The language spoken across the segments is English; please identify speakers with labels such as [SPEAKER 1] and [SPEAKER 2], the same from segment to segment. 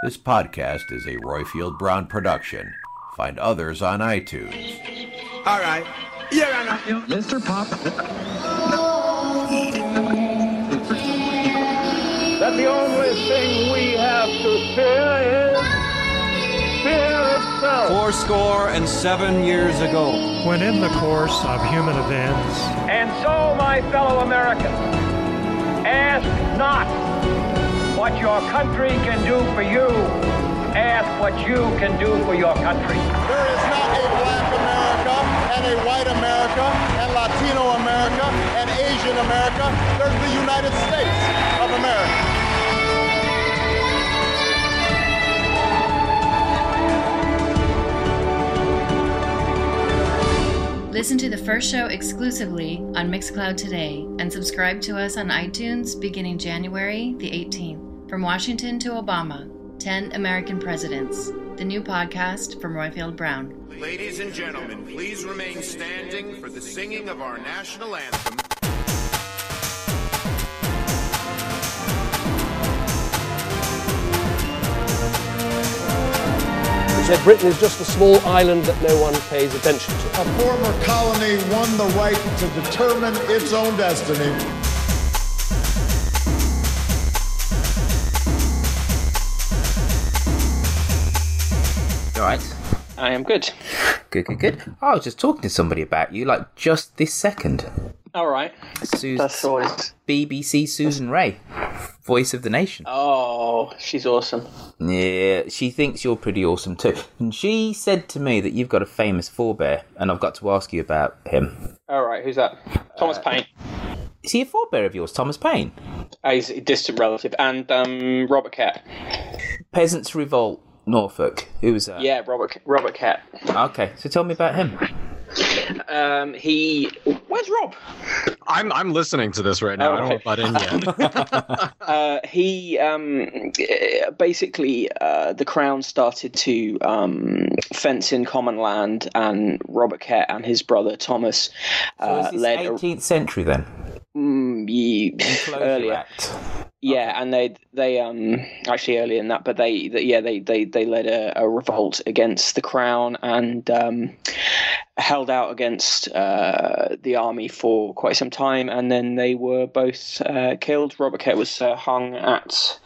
[SPEAKER 1] This podcast is a Roifield Brown production. Find others on iTunes.
[SPEAKER 2] All right. Here I know.
[SPEAKER 3] Mr. Pop.
[SPEAKER 4] that the only thing we have to fear is fear itself.
[SPEAKER 5] Four score and seven years ago.
[SPEAKER 6] When in the course of human events,
[SPEAKER 4] And so, my fellow Americans, ask not what your country can do for you. Ask what you can do for your country.
[SPEAKER 7] There is not a black America and a white America and Latino America and Asian America. There's the United States of America.
[SPEAKER 8] Listen to the first show exclusively on Mixcloud today and subscribe to us on iTunes beginning January the 18th. From Washington to Obama 10 American Presidents, the new podcast from Roifield Brown.
[SPEAKER 9] Ladies and gentlemen, please remain standing for the singing of our national anthem.
[SPEAKER 10] said Britain is just a small island that no one pays attention to.
[SPEAKER 7] A former colony won the right to determine its own destiny.
[SPEAKER 11] Right.
[SPEAKER 12] I am good.
[SPEAKER 11] Good, good, good. I was just talking to somebody about you, like just this second.
[SPEAKER 12] All right.
[SPEAKER 11] Sus-
[SPEAKER 12] That's always.
[SPEAKER 11] BBC Susan Ray, voice of the nation.
[SPEAKER 12] Oh, she's awesome.
[SPEAKER 11] Yeah, she thinks you're pretty awesome too. And she said to me that you've got a famous forebear, and I've got to ask you about him.
[SPEAKER 12] All right, who's that? Thomas Paine.
[SPEAKER 11] Is he a forebear of yours, Thomas Paine?
[SPEAKER 12] Uh, he's a distant relative, and um, Robert Kett.
[SPEAKER 11] Peasants Revolt, Norfolk. Who was that?
[SPEAKER 12] Yeah, Robert Robert Kett.
[SPEAKER 11] Okay, so tell me about him.
[SPEAKER 12] Um, he. Where's Rob?
[SPEAKER 13] I'm I'm listening to this right now.
[SPEAKER 12] Oh,
[SPEAKER 13] I don't
[SPEAKER 12] okay.
[SPEAKER 13] know about in yet.
[SPEAKER 12] uh, he um, basically uh, the crown started to um, fence in common land, and Robert Kett and his brother Thomas
[SPEAKER 11] So
[SPEAKER 12] uh,
[SPEAKER 11] is this
[SPEAKER 12] led a-
[SPEAKER 11] 18th century then?
[SPEAKER 12] Mm, ye- earlier.
[SPEAKER 11] Act.
[SPEAKER 12] Yeah, and they they um actually earlier than that, but they, they yeah they they they led a, a revolt against the crown and um, held out against uh, the army for quite some time, and then they were both uh, killed. Robert Kett was uh, hung at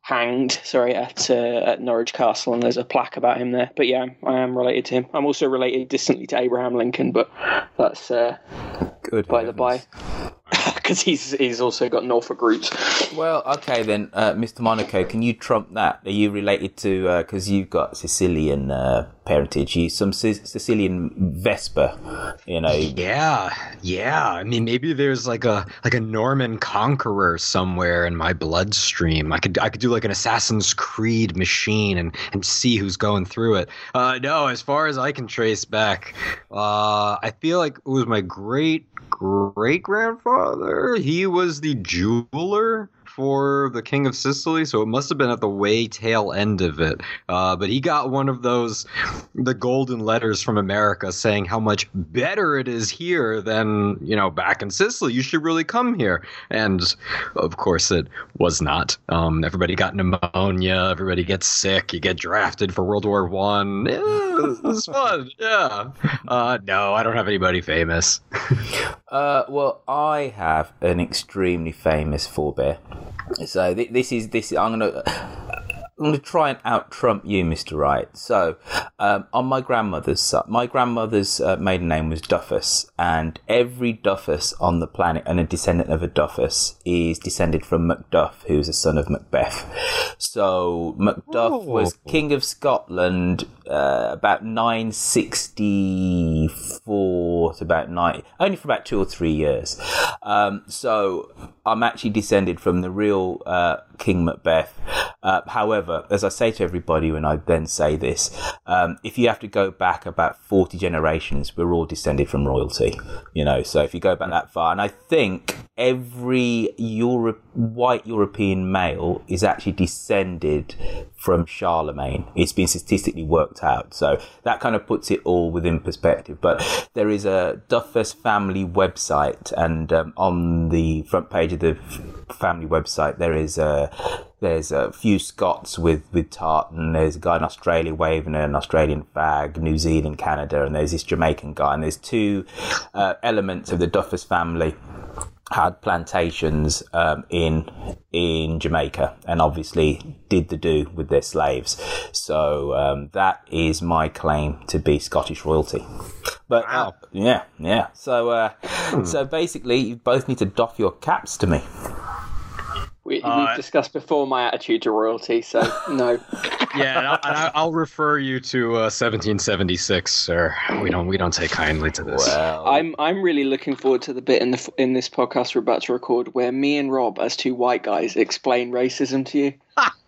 [SPEAKER 12] hanged sorry at uh, at Norwich Castle, and there's a plaque about him there. But yeah, I am related to him. I'm also related distantly to Abraham Lincoln, but that's uh,
[SPEAKER 11] Good.
[SPEAKER 12] by the by. Because he's he's also got Norfolk roots.
[SPEAKER 11] Well, okay then, uh, Mr. Monaco, can you trump that? Are you related to because you've got Sicilian uh, parentage? You some Sic- Sicilian Vesper, you know?
[SPEAKER 13] yeah, yeah. I mean, maybe there's like a like a Norman conqueror somewhere in my bloodstream. I could I could do like an Assassin's Creed machine and and see who's going through it. Uh, no, as far as I can trace back, uh, I feel like it was my great great grandfather. He was the jeweler for the King of Sicily, so it must have been at the way tail end of it. Uh, but he got one of those, the golden letters from America saying how much better it is here than, you know, back in Sicily. You should really come here. And of course, it was not. Um, everybody got pneumonia, everybody gets sick, you get drafted for World War One. Yeah, it was fun. Yeah. Uh, no, I don't have anybody famous.
[SPEAKER 11] Uh, well, I have an extremely famous forebear. So th- this is this. I'm gonna. I'm going to try and out trump you, Mr. Wright. So, um, on my grandmother's side, my grandmother's uh, maiden name was Duffus, and every Duffus on the planet, and a descendant of a Duffus, is descended from Macduff, who was a son of Macbeth. So, Macduff oh. was King of Scotland uh, about 964 to about 90, only for about two or three years. Um, so, I'm actually descended from the real uh, King Macbeth. Uh, however, as I say to everybody when I then say this, um, if you have to go back about 40 generations, we're all descended from royalty, you know. So if you go back that far, and I think every white European male is actually descended from Charlemagne. It's been statistically worked out. So that kind of puts it all within perspective. But there is a Duffus family website, and um, on the front page of the family website, there is a there's a few Scots with, with tartan. There's a guy in Australia waving an Australian flag, New Zealand, Canada, and there's this Jamaican guy. And there's two uh, elements of the Duffus family had plantations um, in in Jamaica and obviously did the do with their slaves. So um, that is my claim to be Scottish royalty. But wow. uh, yeah, yeah. So uh, hmm. so basically, you both need to doff your caps to me.
[SPEAKER 12] We, uh, we've discussed before my attitude to royalty, so no.
[SPEAKER 13] yeah, and I'll, and I'll, refer you to uh, 1776, sir. We don't we don't take kindly to this.
[SPEAKER 12] Well, I'm I'm really looking forward to the bit in the in this podcast we're about to record where me and Rob, as two white guys, explain racism to you.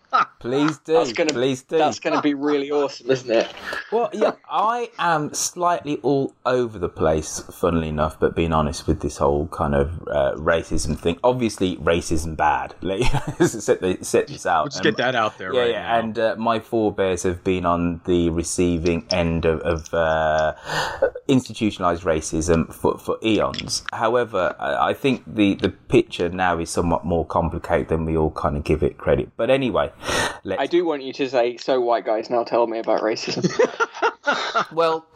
[SPEAKER 11] Please do. That's gonna, Please do.
[SPEAKER 12] That's going to be really awesome, isn't it?
[SPEAKER 11] Well, yeah, I am slightly all over the place, funnily enough, but being honest with this whole kind of uh, racism thing. Obviously, racism bad. set, the, set this out.
[SPEAKER 13] Let's get that out there.
[SPEAKER 11] Yeah,
[SPEAKER 13] right
[SPEAKER 11] yeah.
[SPEAKER 13] Now.
[SPEAKER 11] And uh, my forebears have been on the receiving end of, of uh, institutionalized racism for, for eons. However, I think the, the picture now is somewhat more complicated than we all kind of give it credit. But anyway,
[SPEAKER 12] Let's... I do want you to say, "So white guys now tell me about racism."
[SPEAKER 11] well,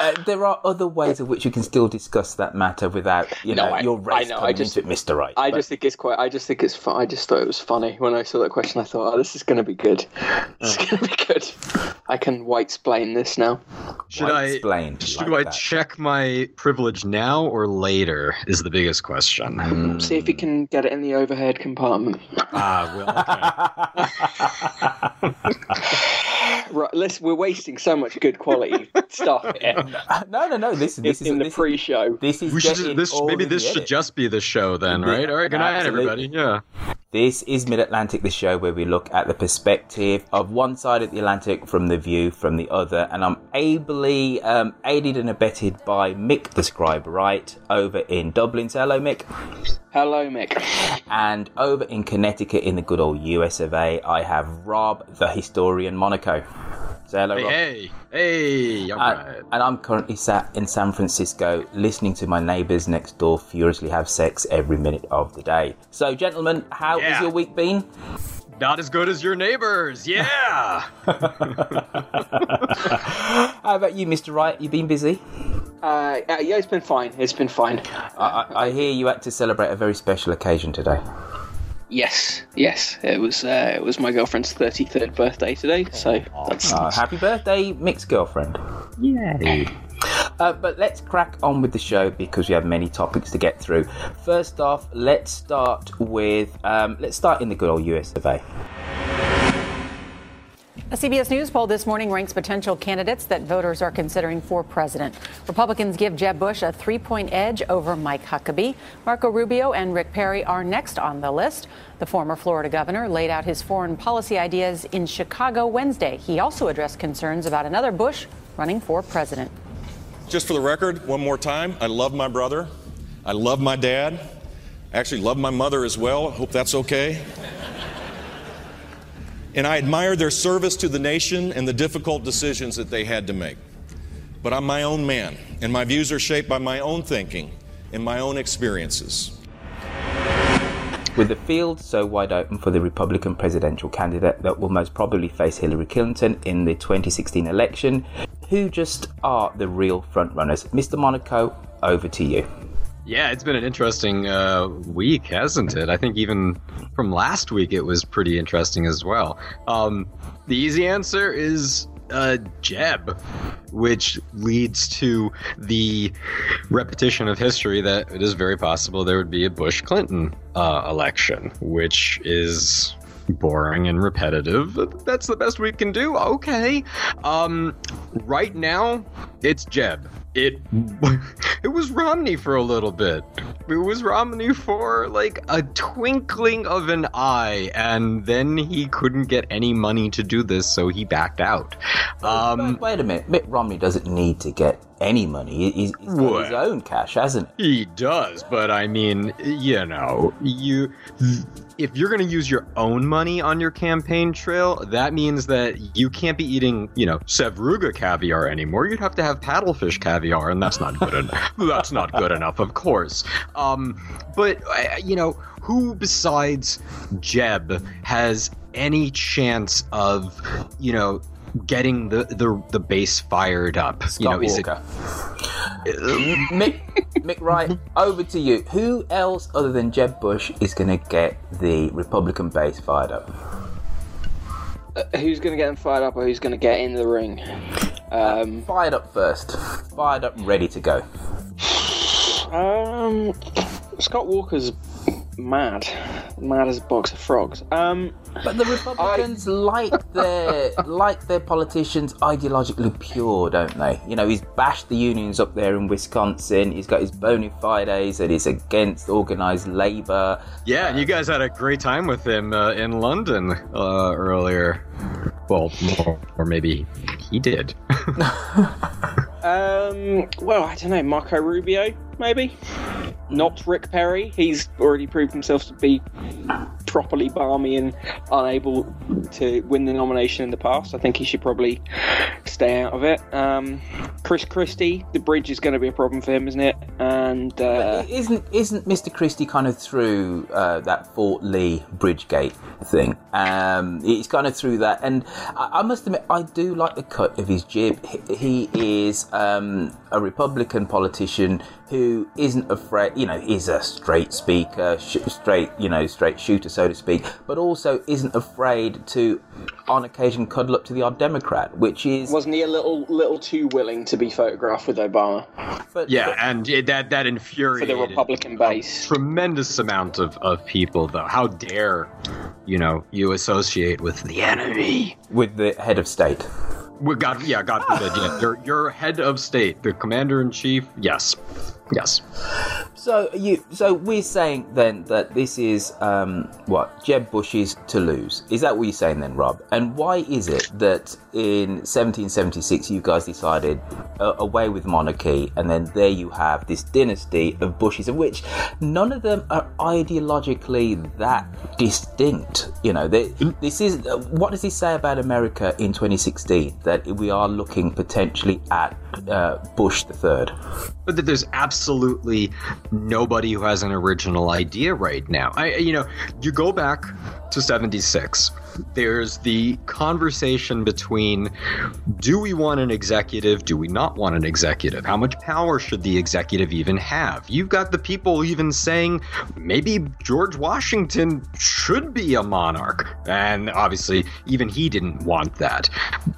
[SPEAKER 11] uh, there are other ways in which you can still discuss that matter without, you know, no, I, your race I know, I just, into it, Mister Right.
[SPEAKER 12] I but... just think it's quite. I just think it's fun. I just thought it was funny when I saw that question. I thought, "Oh, this is going to be good. This is going to be good." I can white explain this now.
[SPEAKER 13] Should I explain? Should like I that. check my privilege now or later? Is the biggest question.
[SPEAKER 12] Mm. See if you can get it in the overhead compartment.
[SPEAKER 13] Ah, well. Okay.
[SPEAKER 12] Right, listen, we're wasting so much good quality stuff here.
[SPEAKER 11] No, no, no. This, this
[SPEAKER 12] in, is in the pre-show.
[SPEAKER 11] This is
[SPEAKER 13] we should, this, maybe this should just be the show then, right? All right. Good night, everybody. Yeah.
[SPEAKER 11] This is Mid Atlantic, the show where we look at the perspective of one side of the Atlantic from the view from the other. And I'm ably um, aided and abetted by Mick the Scribe, right, over in Dublin. So, hello, Mick.
[SPEAKER 12] Hello, Mick.
[SPEAKER 11] And over in Connecticut, in the good old US of A, I have Rob the Historian Monaco.
[SPEAKER 13] Say hello,
[SPEAKER 11] hey,
[SPEAKER 13] Rob. Hey, hey, all
[SPEAKER 11] and, right. and I'm currently sat in San Francisco listening to my neighbours next door furiously have sex every minute of the day. So, gentlemen, how yeah. has your week been?
[SPEAKER 13] Not as good as your neighbors, yeah.
[SPEAKER 11] how about you, Mr. Wright? You been busy?
[SPEAKER 12] Uh, yeah, it's been fine. It's been fine.
[SPEAKER 11] I, I hear you had to celebrate a very special occasion today.
[SPEAKER 12] Yes, yes, it was. Uh, it was my girlfriend's thirty-third birthday today, so that's
[SPEAKER 11] uh, happy birthday, Mick's girlfriend.
[SPEAKER 12] yeah.
[SPEAKER 11] Uh, but let's crack on with the show because we have many topics to get through. First off, let's start with um, let's start in the good old US of A.
[SPEAKER 3] A CBS News poll this morning ranks potential candidates that voters are considering for president. Republicans give Jeb Bush a three point edge over Mike Huckabee. Marco Rubio and Rick Perry are next on the list. The former Florida governor laid out his foreign policy ideas in Chicago Wednesday. He also addressed concerns about another Bush running for president.
[SPEAKER 14] Just for the record, one more time, I love my brother. I love my dad. I actually love my mother as well. Hope that's okay. And I admire their service to the nation and the difficult decisions that they had to make. But I'm my own man, and my views are shaped by my own thinking and my own experiences.
[SPEAKER 11] With the field so wide open for the Republican presidential candidate that will most probably face Hillary Clinton in the 2016 election, who just are the real frontrunners? Mr. Monaco, over to you.
[SPEAKER 13] Yeah, it's been an interesting uh, week, hasn't it? I think even from last week it was pretty interesting as well. Um, the easy answer is uh, Jeb, which leads to the repetition of history that it is very possible there would be a Bush Clinton uh, election, which is boring and repetitive. That's the best we can do. Okay. Um, right now, it's Jeb. It it was Romney for a little bit. It was Romney for like a twinkling of an eye, and then he couldn't get any money to do this, so he backed out. Um,
[SPEAKER 11] wait, a minute, Mitt Romney doesn't need to get any money. He's, he's got his own cash, hasn't
[SPEAKER 13] he? He does, but I mean, you know, you if you're going to use your own money on your campaign trail, that means that you can't be eating, you know, Sevruga caviar anymore. You'd have to have paddlefish caviar, and that's not good enough. That's not good enough, of course. Um, but uh, you know, who besides Jeb has any chance of, you know, getting the the, the base fired up.
[SPEAKER 11] Scott
[SPEAKER 13] you know,
[SPEAKER 11] is Walker. it Mick Mick Wright, over to you. Who else other than Jeb Bush is going to get the Republican base fired up?
[SPEAKER 12] Uh, who's going to get them fired up, or who's going to get in the ring?
[SPEAKER 11] Um, fired up first. Fired up, ready to go.
[SPEAKER 12] Um, Scott Walker's mad, mad as a box of frogs. Um,
[SPEAKER 11] but the Republicans I... like their like their politicians ideologically pure, don't they? You know, he's bashed the unions up there in Wisconsin. He's got his bona fides and he's against organised labour.
[SPEAKER 13] Yeah, and you guys had a great time with him uh, in London uh, earlier. Well, or maybe he did.
[SPEAKER 12] um, well, I don't know. Marco Rubio, maybe. Not Rick Perry. He's already proved himself to be properly balmy and unable to win the nomination in the past. I think he should probably stay out of it. Um, Chris Christie, the bridge is going to be a problem for him, isn't it? And uh,
[SPEAKER 11] isn't isn't Mr. Christie kind of through uh, that Fort Lee Bridgegate thing? Um, he's kind of through that, and I, I, must admit, I do like the cut of his jib. He, he is um, a Republican politician who isn't afraid, you know, is a straight speaker, sh- straight, you know, straight shooter, so to speak, but also isn't afraid to, on occasion, cuddle up to the odd Democrat, which is
[SPEAKER 12] wasn't he a little little too willing to be photographed with Obama?
[SPEAKER 13] But, yeah, but, and it, that that infuriated
[SPEAKER 12] for the Republican base.
[SPEAKER 13] tremendous amount of of people, though. How dare, you know, you associate with the enemy,
[SPEAKER 11] with the head of state.
[SPEAKER 13] Well, God, yeah, God forbid. yeah, your your head of state, the commander in chief. Yes, yes.
[SPEAKER 11] So you, so we're saying then that this is um, what Jeb Bush's to lose. Is that what you're saying then, Rob? And why is it that in 1776 you guys decided uh, away with monarchy, and then there you have this dynasty of Bushes, of which none of them are ideologically that distinct. You know, they, this is uh, what does he say about America in 2016? That we are looking potentially at uh, Bush the third.
[SPEAKER 13] But that there's absolutely nobody who has an original idea right now. I, you know, you go back to 76 there's the conversation between do we want an executive, do we not want an executive? How much power should the executive even have? You've got the people even saying maybe George Washington should be a monarch. And obviously, even he didn't want that.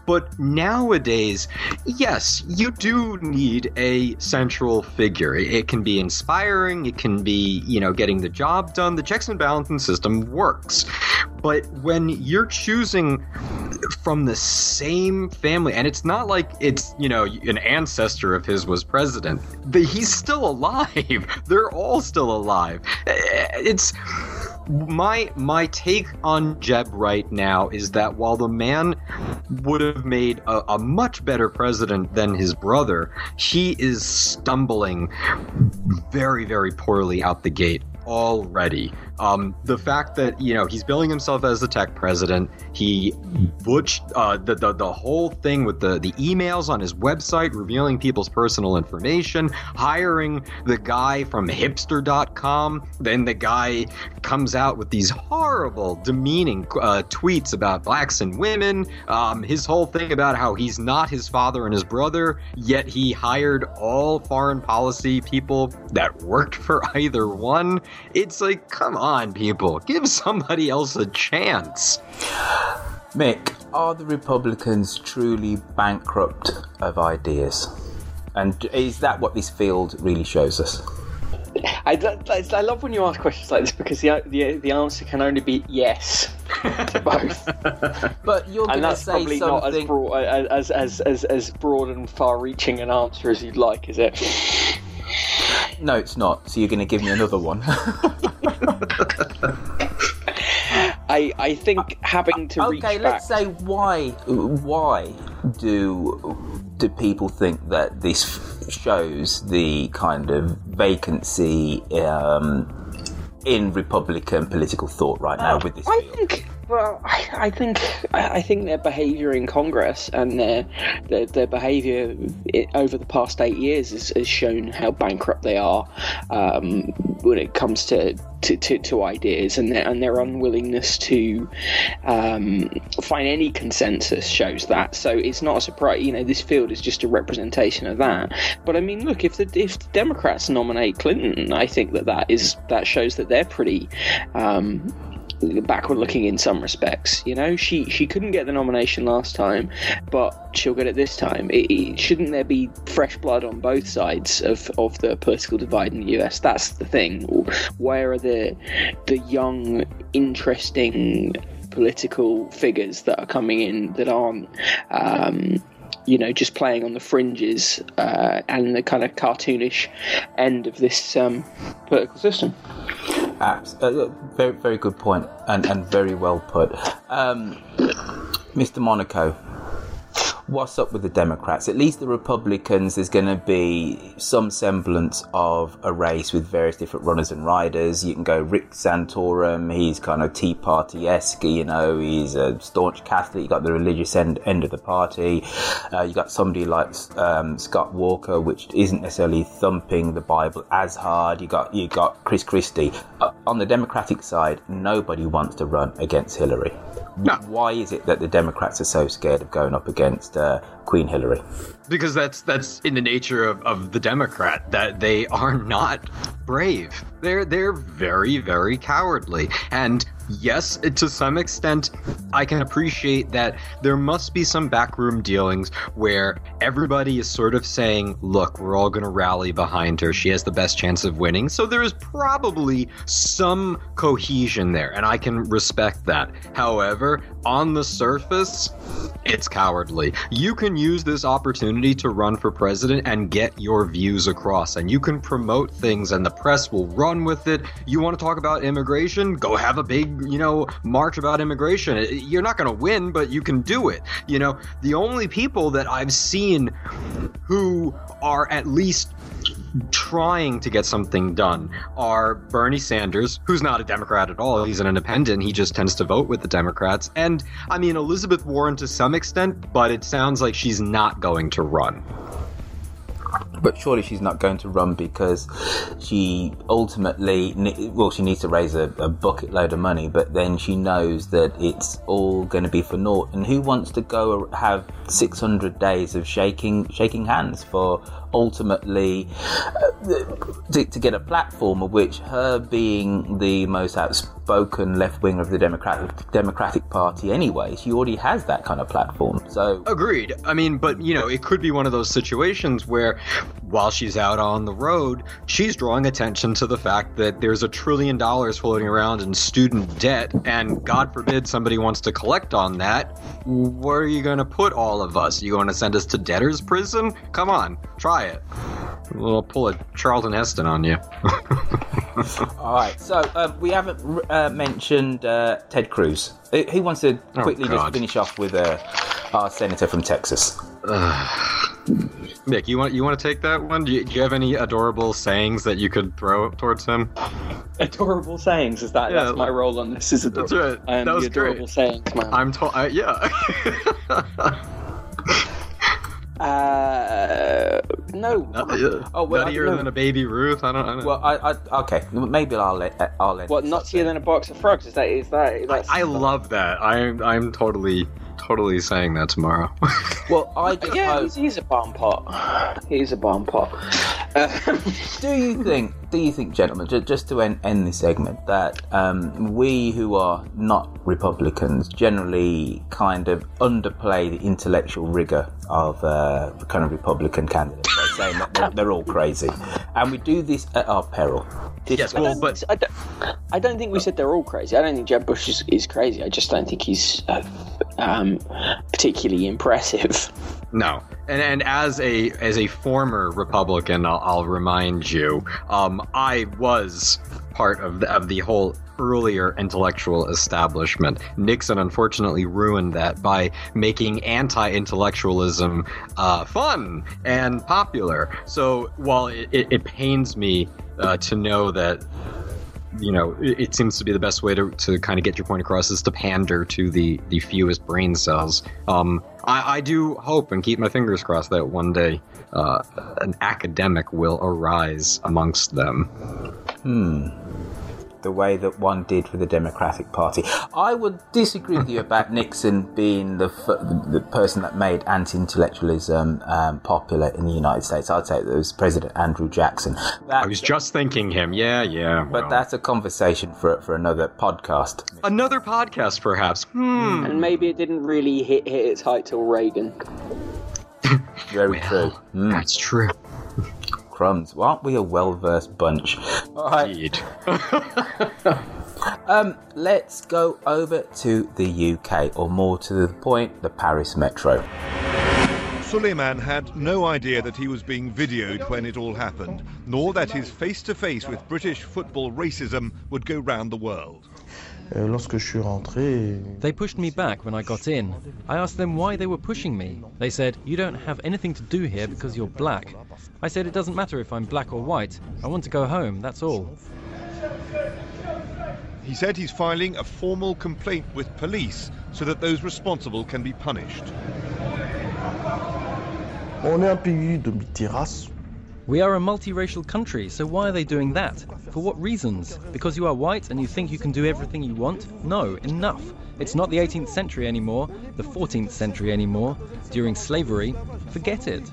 [SPEAKER 13] But nowadays, yes, you do need a central figure. It can be inspiring, it can be, you know, getting the job done. The checks and balances system works. But when you're choosing from the same family, and it's not like it's, you know, an ancestor of his was president. He's still alive. They're all still alive. It's my my take on Jeb right now is that while the man would have made a, a, much better president than his brother, he is stumbling very very poorly out the gate already. Um, the fact that you know he's billing himself as the tech president, he butched uh, the, the the whole thing with the the emails on his website revealing people's personal information, hiring the guy from hipster.com. Then the guy comes out with these horrible, demeaning uh, tweets about blacks and women. Um, his whole thing about how he's not his father and his brother, yet he hired all foreign policy people that worked for either one. It's like, come on, people, give somebody else a chance.
[SPEAKER 11] Mick, are the Republicans truly bankrupt of ideas? And is that what this field really shows us?
[SPEAKER 12] I, I love when you ask questions like this because the the, the answer can only be yes to both.
[SPEAKER 11] but you're
[SPEAKER 12] and
[SPEAKER 11] going to
[SPEAKER 12] that's
[SPEAKER 11] say
[SPEAKER 12] probably
[SPEAKER 11] something.
[SPEAKER 12] not as broad, as, as, as, as broad and far-reaching an answer as you'd like, is it?
[SPEAKER 11] No, it's not. So you're going to give me another one.
[SPEAKER 12] I I think having to
[SPEAKER 11] okay,
[SPEAKER 12] back.
[SPEAKER 11] let's say why why do do people think that this shows the kind of vacancy um, in Republican political thought right now with this
[SPEAKER 12] I
[SPEAKER 11] field?
[SPEAKER 12] think. Well, I, I think I think their behaviour in Congress and their their, their behaviour over the past eight years has, has shown how bankrupt they are um, when it comes to, to, to, to ideas and their and their unwillingness to um, find any consensus shows that. So it's not a surprise. You know, this field is just a representation of that. But I mean, look, if the if the Democrats nominate Clinton, I think that that is that shows that they're pretty. Um, backward looking in some respects. You know, she she couldn't get the nomination last time, but she'll get it this time. It, it- shouldn't there be fresh blood on both sides of, of the political divide in the US? That's the thing. Where are the the young, interesting political figures that are coming in that aren't? Um, you know, just playing on the fringes uh, and the kind of cartoonish end of this um, political system.
[SPEAKER 11] Uh, very, very good point, and, and very well put. Um, Mr. Monaco, what's up with the Democrats? At least the Republicans, there's going to be some semblance of a race with various different runners and riders. You can go Rick Santorum, he's kind of Tea Party esque, you know, he's a staunch Catholic. You got the religious end, end of the party. Uh, you got somebody like um, Scott Walker, which isn't necessarily thumping the Bible as hard. You got you got Chris Christie. Uh, on the Democratic side, nobody wants to run against Hillary. Why is it that the Democrats are so scared of going up against uh, Queen Hillary?
[SPEAKER 13] because that's that's in the nature of, of the Democrat that they are not brave. They're they're very very cowardly. And yes, to some extent, I can appreciate that there must be some backroom dealings where everybody is sort of saying, "Look, we're all going to rally behind her. She has the best chance of winning." So there is probably some cohesion there, and I can respect that. However, on the surface, it's cowardly. You can use this opportunity to run for president and get your views across, and you can promote things, and the press will run with it. You want to talk about immigration? Go have a big, you know, march about immigration. You're not going to win, but you can do it. You know, the only people that I've seen who are at least trying to get something done are Bernie Sanders, who's not a Democrat at all. He's an independent. He just tends to vote with the Democrats. And I mean, Elizabeth Warren to some extent, but it sounds like she's not going to run.
[SPEAKER 11] But surely she's not going to run because she ultimately, well, she needs to raise a, a bucket load of money, but then she knows that it's all going to be for naught. And who wants to go have 600 days of shaking shaking hands for ultimately uh, to, to get a platform of which her being the most outspoken left wing of the Democratic Democratic Party anyway, she already has that kind of platform. So
[SPEAKER 13] Agreed. I mean, but you know, it could be one of those situations where while she's out on the road, she's drawing attention to the fact that there's a trillion dollars floating around in student debt, and God forbid somebody wants to collect on that. Where are you going to put all of us? You going to send us to debtor's prison? Come on, try it. We'll pull a Charlton Heston on you.
[SPEAKER 11] All right, so uh, we haven't uh, mentioned uh, Ted Cruz. Who who wants to
[SPEAKER 13] Oh,
[SPEAKER 11] quickly just finish off with uh, our senator from Texas?
[SPEAKER 13] Nick, you want you want to take that one? Do you, do you have any adorable sayings that you could throw towards him?
[SPEAKER 12] Adorable sayings is that?
[SPEAKER 13] Yeah,
[SPEAKER 12] that's my role on this. Is ador-
[SPEAKER 13] That's right.
[SPEAKER 12] I am
[SPEAKER 13] That
[SPEAKER 12] the adorable
[SPEAKER 13] great.
[SPEAKER 12] sayings man.
[SPEAKER 13] I'm told. Uh, yeah.
[SPEAKER 12] Uh, no.
[SPEAKER 11] Oh, well,
[SPEAKER 13] Nuttier than a baby Ruth. I don't. I don't
[SPEAKER 11] Well, I, I okay, maybe I'll let I'll let.
[SPEAKER 12] What nuttier than a box of frogs? Is that? Is that? That's,
[SPEAKER 13] I love that. I'm I'm totally totally saying that tomorrow.
[SPEAKER 11] Well, I just
[SPEAKER 12] yeah,
[SPEAKER 11] hope.
[SPEAKER 12] he's, he's a bomb pot. He's a bomb pot. Um,
[SPEAKER 11] Do you think, do you think, gentlemen, ju- just to end, end this segment, that um, we who are not Republicans generally kind of underplay the intellectual rigor of uh, the kind of Republican candidates by saying that they're, they're all crazy, and we do this at our peril?
[SPEAKER 13] yes,
[SPEAKER 12] I
[SPEAKER 13] well,
[SPEAKER 12] don't,
[SPEAKER 13] but
[SPEAKER 12] I don't, I don't think we said they're all crazy. I don't think Jeb Bush is, is crazy. I just don't think he's uh, um, particularly impressive.
[SPEAKER 13] No, and and as a as a former Republican, I'll, I'll remind you, um, I was part of the, of the whole earlier intellectual establishment. Nixon unfortunately ruined that by making anti-intellectualism uh, fun and popular. So while it, it, it pains me uh, to know that you know, it, it seems to be the best way to, to kind of get your point across is to pander to the, the fewest brain cells. Um, I, I do hope and keep my fingers crossed that one day uh, an academic will arise amongst them.
[SPEAKER 11] Hmm. The way that one did for the Democratic Party. I would disagree with you about Nixon being the f- the, the person that made anti-intellectualism um, popular in the United States. I'd say it was President Andrew Jackson.
[SPEAKER 13] I was just thinking him. Yeah, yeah.
[SPEAKER 11] But that's a conversation for for another podcast.
[SPEAKER 13] another podcast, perhaps. Hmm.
[SPEAKER 12] And maybe it didn't really hit, hit its height till Reagan.
[SPEAKER 11] Very true. Mm.
[SPEAKER 13] That's true.
[SPEAKER 11] Crumbs. Well, aren't we a well-versed bunch? All right.
[SPEAKER 13] Indeed.
[SPEAKER 11] Um, let's go over to the UK, or more to the point, the Paris Metro.
[SPEAKER 15] Souleymane had no idea that he was being videoed when it all happened, nor that his face to face with British football racism would go round the world.
[SPEAKER 16] They pushed me back when I got in. I asked them why they were pushing me. They said, You don't have anything to do here because you're black. I said, It doesn't matter if I'm black or white. I want to go home, that's all.
[SPEAKER 15] He said he's filing a formal complaint with police so that those responsible can be punished.
[SPEAKER 16] We are a multiracial country, so why are they doing that? For what reasons? Because you are white and you think you can do everything you want? No, enough. It's not the 18th century anymore, the 14th century anymore. During slavery, forget it.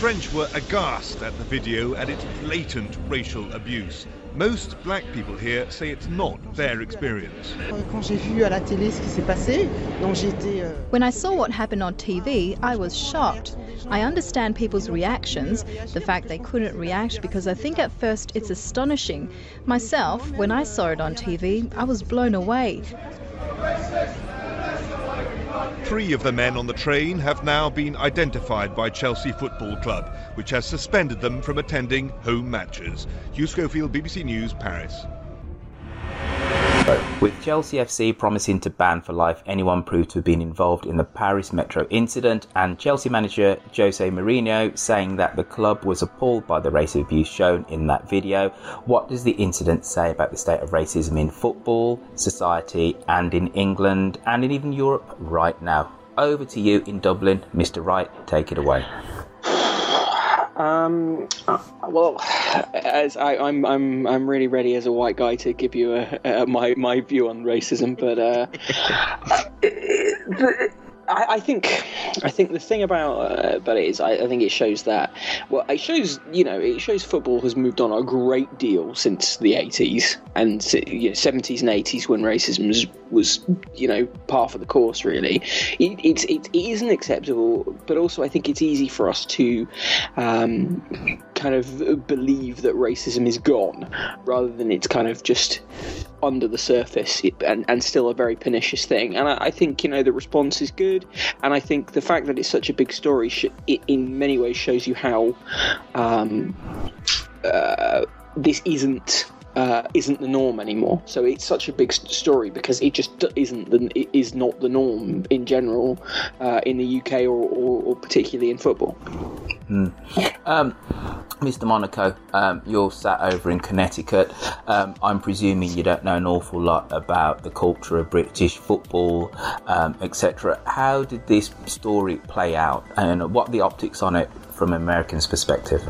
[SPEAKER 15] The French were aghast at the video and its blatant racial abuse. Most black people here say it's not their experience.
[SPEAKER 17] When I saw what happened on TV, I was shocked. I understand people's reactions, the fact they couldn't react because I think at first it's astonishing. Myself, when I saw it on TV, I was blown away.
[SPEAKER 15] Three of the men on the train have now been identified by Chelsea Football Club, which has suspended them from attending home matches. Hugh Schofield, BBC News, Paris.
[SPEAKER 11] With Chelsea FC promising to ban for life anyone proved to have been involved in the Paris Metro incident, and Chelsea manager Jose Mourinho saying that the club was appalled by the racial abuse shown in that video, what does the incident say about the state of racism in football, society, and in England, and in even Europe right now? Over to you in Dublin, Mr. Wright, take it away.
[SPEAKER 12] Um, uh, well, as I, I'm, I'm, I'm really ready as a white guy to give you a, a, my my view on racism, but uh, I, I think, I think the thing about uh, it is, I, I think it shows that, well, it shows, you know, it shows football has moved on a great deal since the 80s and you know, 70s and 80s when racism was, was you know, par for the course. Really, it, it's it, it isn't acceptable, but also I think it's easy for us to um, kind of believe that racism is gone, rather than it's kind of just under the surface and, and still a very pernicious thing. And I, I think, you know, the response is good. And I think the fact that it's such a big story, sh- it in many ways shows you how um, uh, this isn't uh, isn't the norm anymore. So it's such a big story because it just isn't the, it is not the norm in general uh, in the UK or, or, or, particularly in football.
[SPEAKER 11] Mm. Um, Mr. Monaco, um, you're sat over in Connecticut. Um, I'm presuming you don't know an awful lot about the culture of British football, um, etc. How did this story play out, and what the optics on it from an Americans' perspective?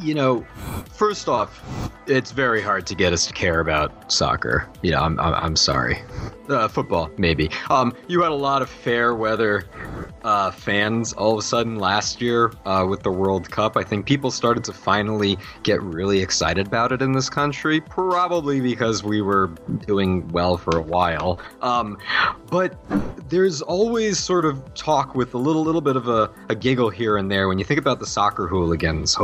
[SPEAKER 13] You know, first off, it's very hard to get us to care about soccer. You know, I'm, I'm, I'm sorry. Uh, football, maybe. Um, you had a lot of fair weather uh, fans all of a sudden last year uh, with the World Cup. I think people started to finally get really excited about it in this country, probably because we were doing well for a while. Um, but there's always sort of talk with a little little bit of a, a giggle here and there when you think about the soccer hooligans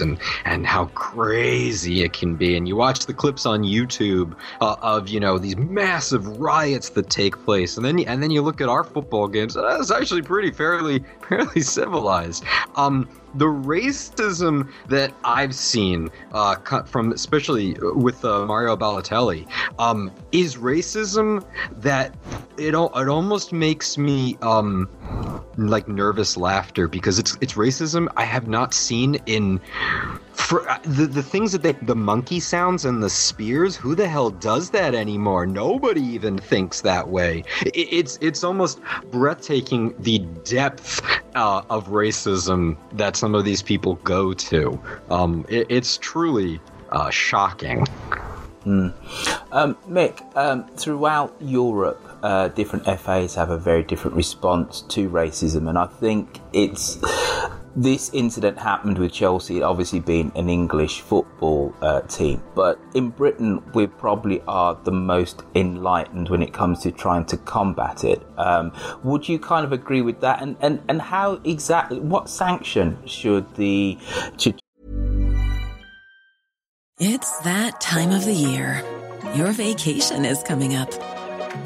[SPEAKER 13] and and how crazy it can be. And you watch the clips on YouTube uh, of you know these massive riots that take place, and then and then you look at our football games. That's actually pretty fairly fairly civilized. Um, the racism that I've seen uh, from, especially with uh, Mario Balotelli, um, is racism that it it almost makes me um, like nervous laughter because it's it's racism I have not seen in for uh, the the things that they the monkey sounds and the spears. Who the hell does that anymore? Nobody even thinks that way. It, it's it's almost breathtaking the depth uh, of racism that some of these people go to. Um, it, it's truly uh, shocking.
[SPEAKER 11] Mm. Um, Mick, um, throughout Europe, uh, different FAs have a very different response to racism, and I think it's this incident happened with Chelsea, obviously being an English football uh, team, but in Britain we probably are the most enlightened when it comes to trying to combat it. Um, would you kind of agree with that? And and and how exactly? What sanction should the
[SPEAKER 18] it's that time of the year. Your vacation is coming up.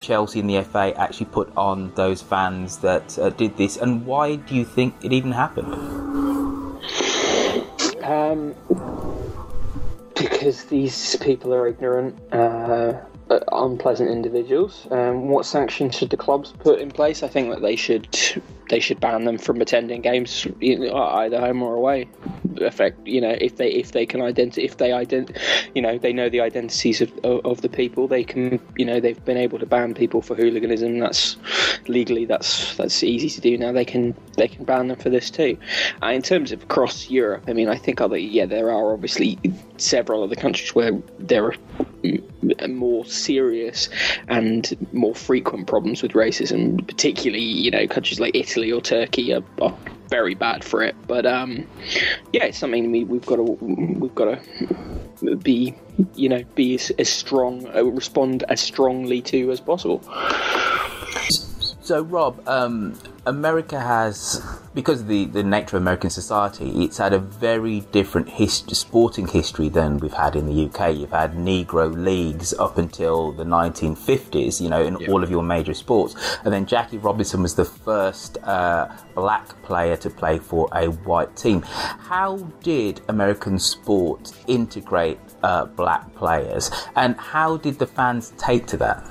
[SPEAKER 11] Chelsea and the FA actually put on those fans that uh, did this, and why do you think it even happened?
[SPEAKER 12] Um, because these people are ignorant, uh, unpleasant individuals. Um, what sanctions should the clubs put in place? I think that they should they should ban them from attending games either home or away. Effect, you know, if they if they can identify if they ident, you know, they know the identities of, of, of the people. They can, you know, they've been able to ban people for hooliganism. That's legally that's that's easy to do now. They can they can ban them for this too. Uh, in terms of across Europe, I mean, I think other yeah, there are obviously several other countries where there are more serious and more frequent problems with racism, particularly you know countries like Italy or Turkey are, are very bad for it. But um, yeah, it's something we, we've got to we've got to be you know be as, as strong uh, respond as strongly to as possible.
[SPEAKER 11] So, Rob, um, America has, because of the, the nature of American society, it's had a very different hist- sporting history than we've had in the UK. You've had Negro leagues up until the 1950s, you know, in all of your major sports. And then Jackie Robinson was the first uh, black player to play for a white team. How did American sport integrate uh, black players, and how did the fans take to that?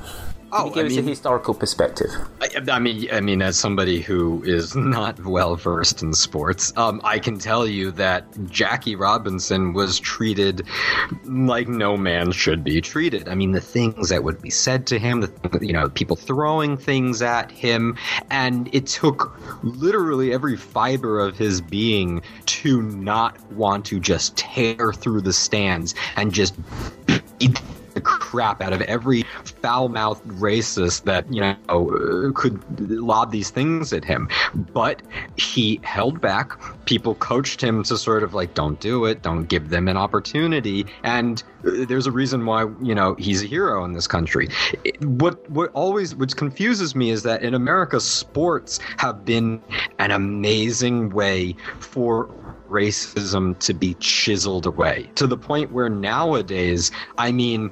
[SPEAKER 13] Oh,
[SPEAKER 11] give
[SPEAKER 13] I
[SPEAKER 11] us
[SPEAKER 13] mean-
[SPEAKER 11] a historical perspective?
[SPEAKER 13] I, I mean, I mean, as somebody who is not well versed in sports, um, I can tell you that Jackie Robinson was treated like no man should be treated. I mean, the things that would be said to him, the, you know, people throwing things at him, and it took literally every fiber of his being to not want to just tear through the stands and just the crap out of every foul-mouthed racist that you know could lob these things at him. But he held back. People coached him to sort of like don't do it don't give them an opportunity. And there's a reason why you know he's a hero in this country. What what always what confuses me is that in america sports have been an amazing way for racism to be chiseled away to the point where nowadays i mean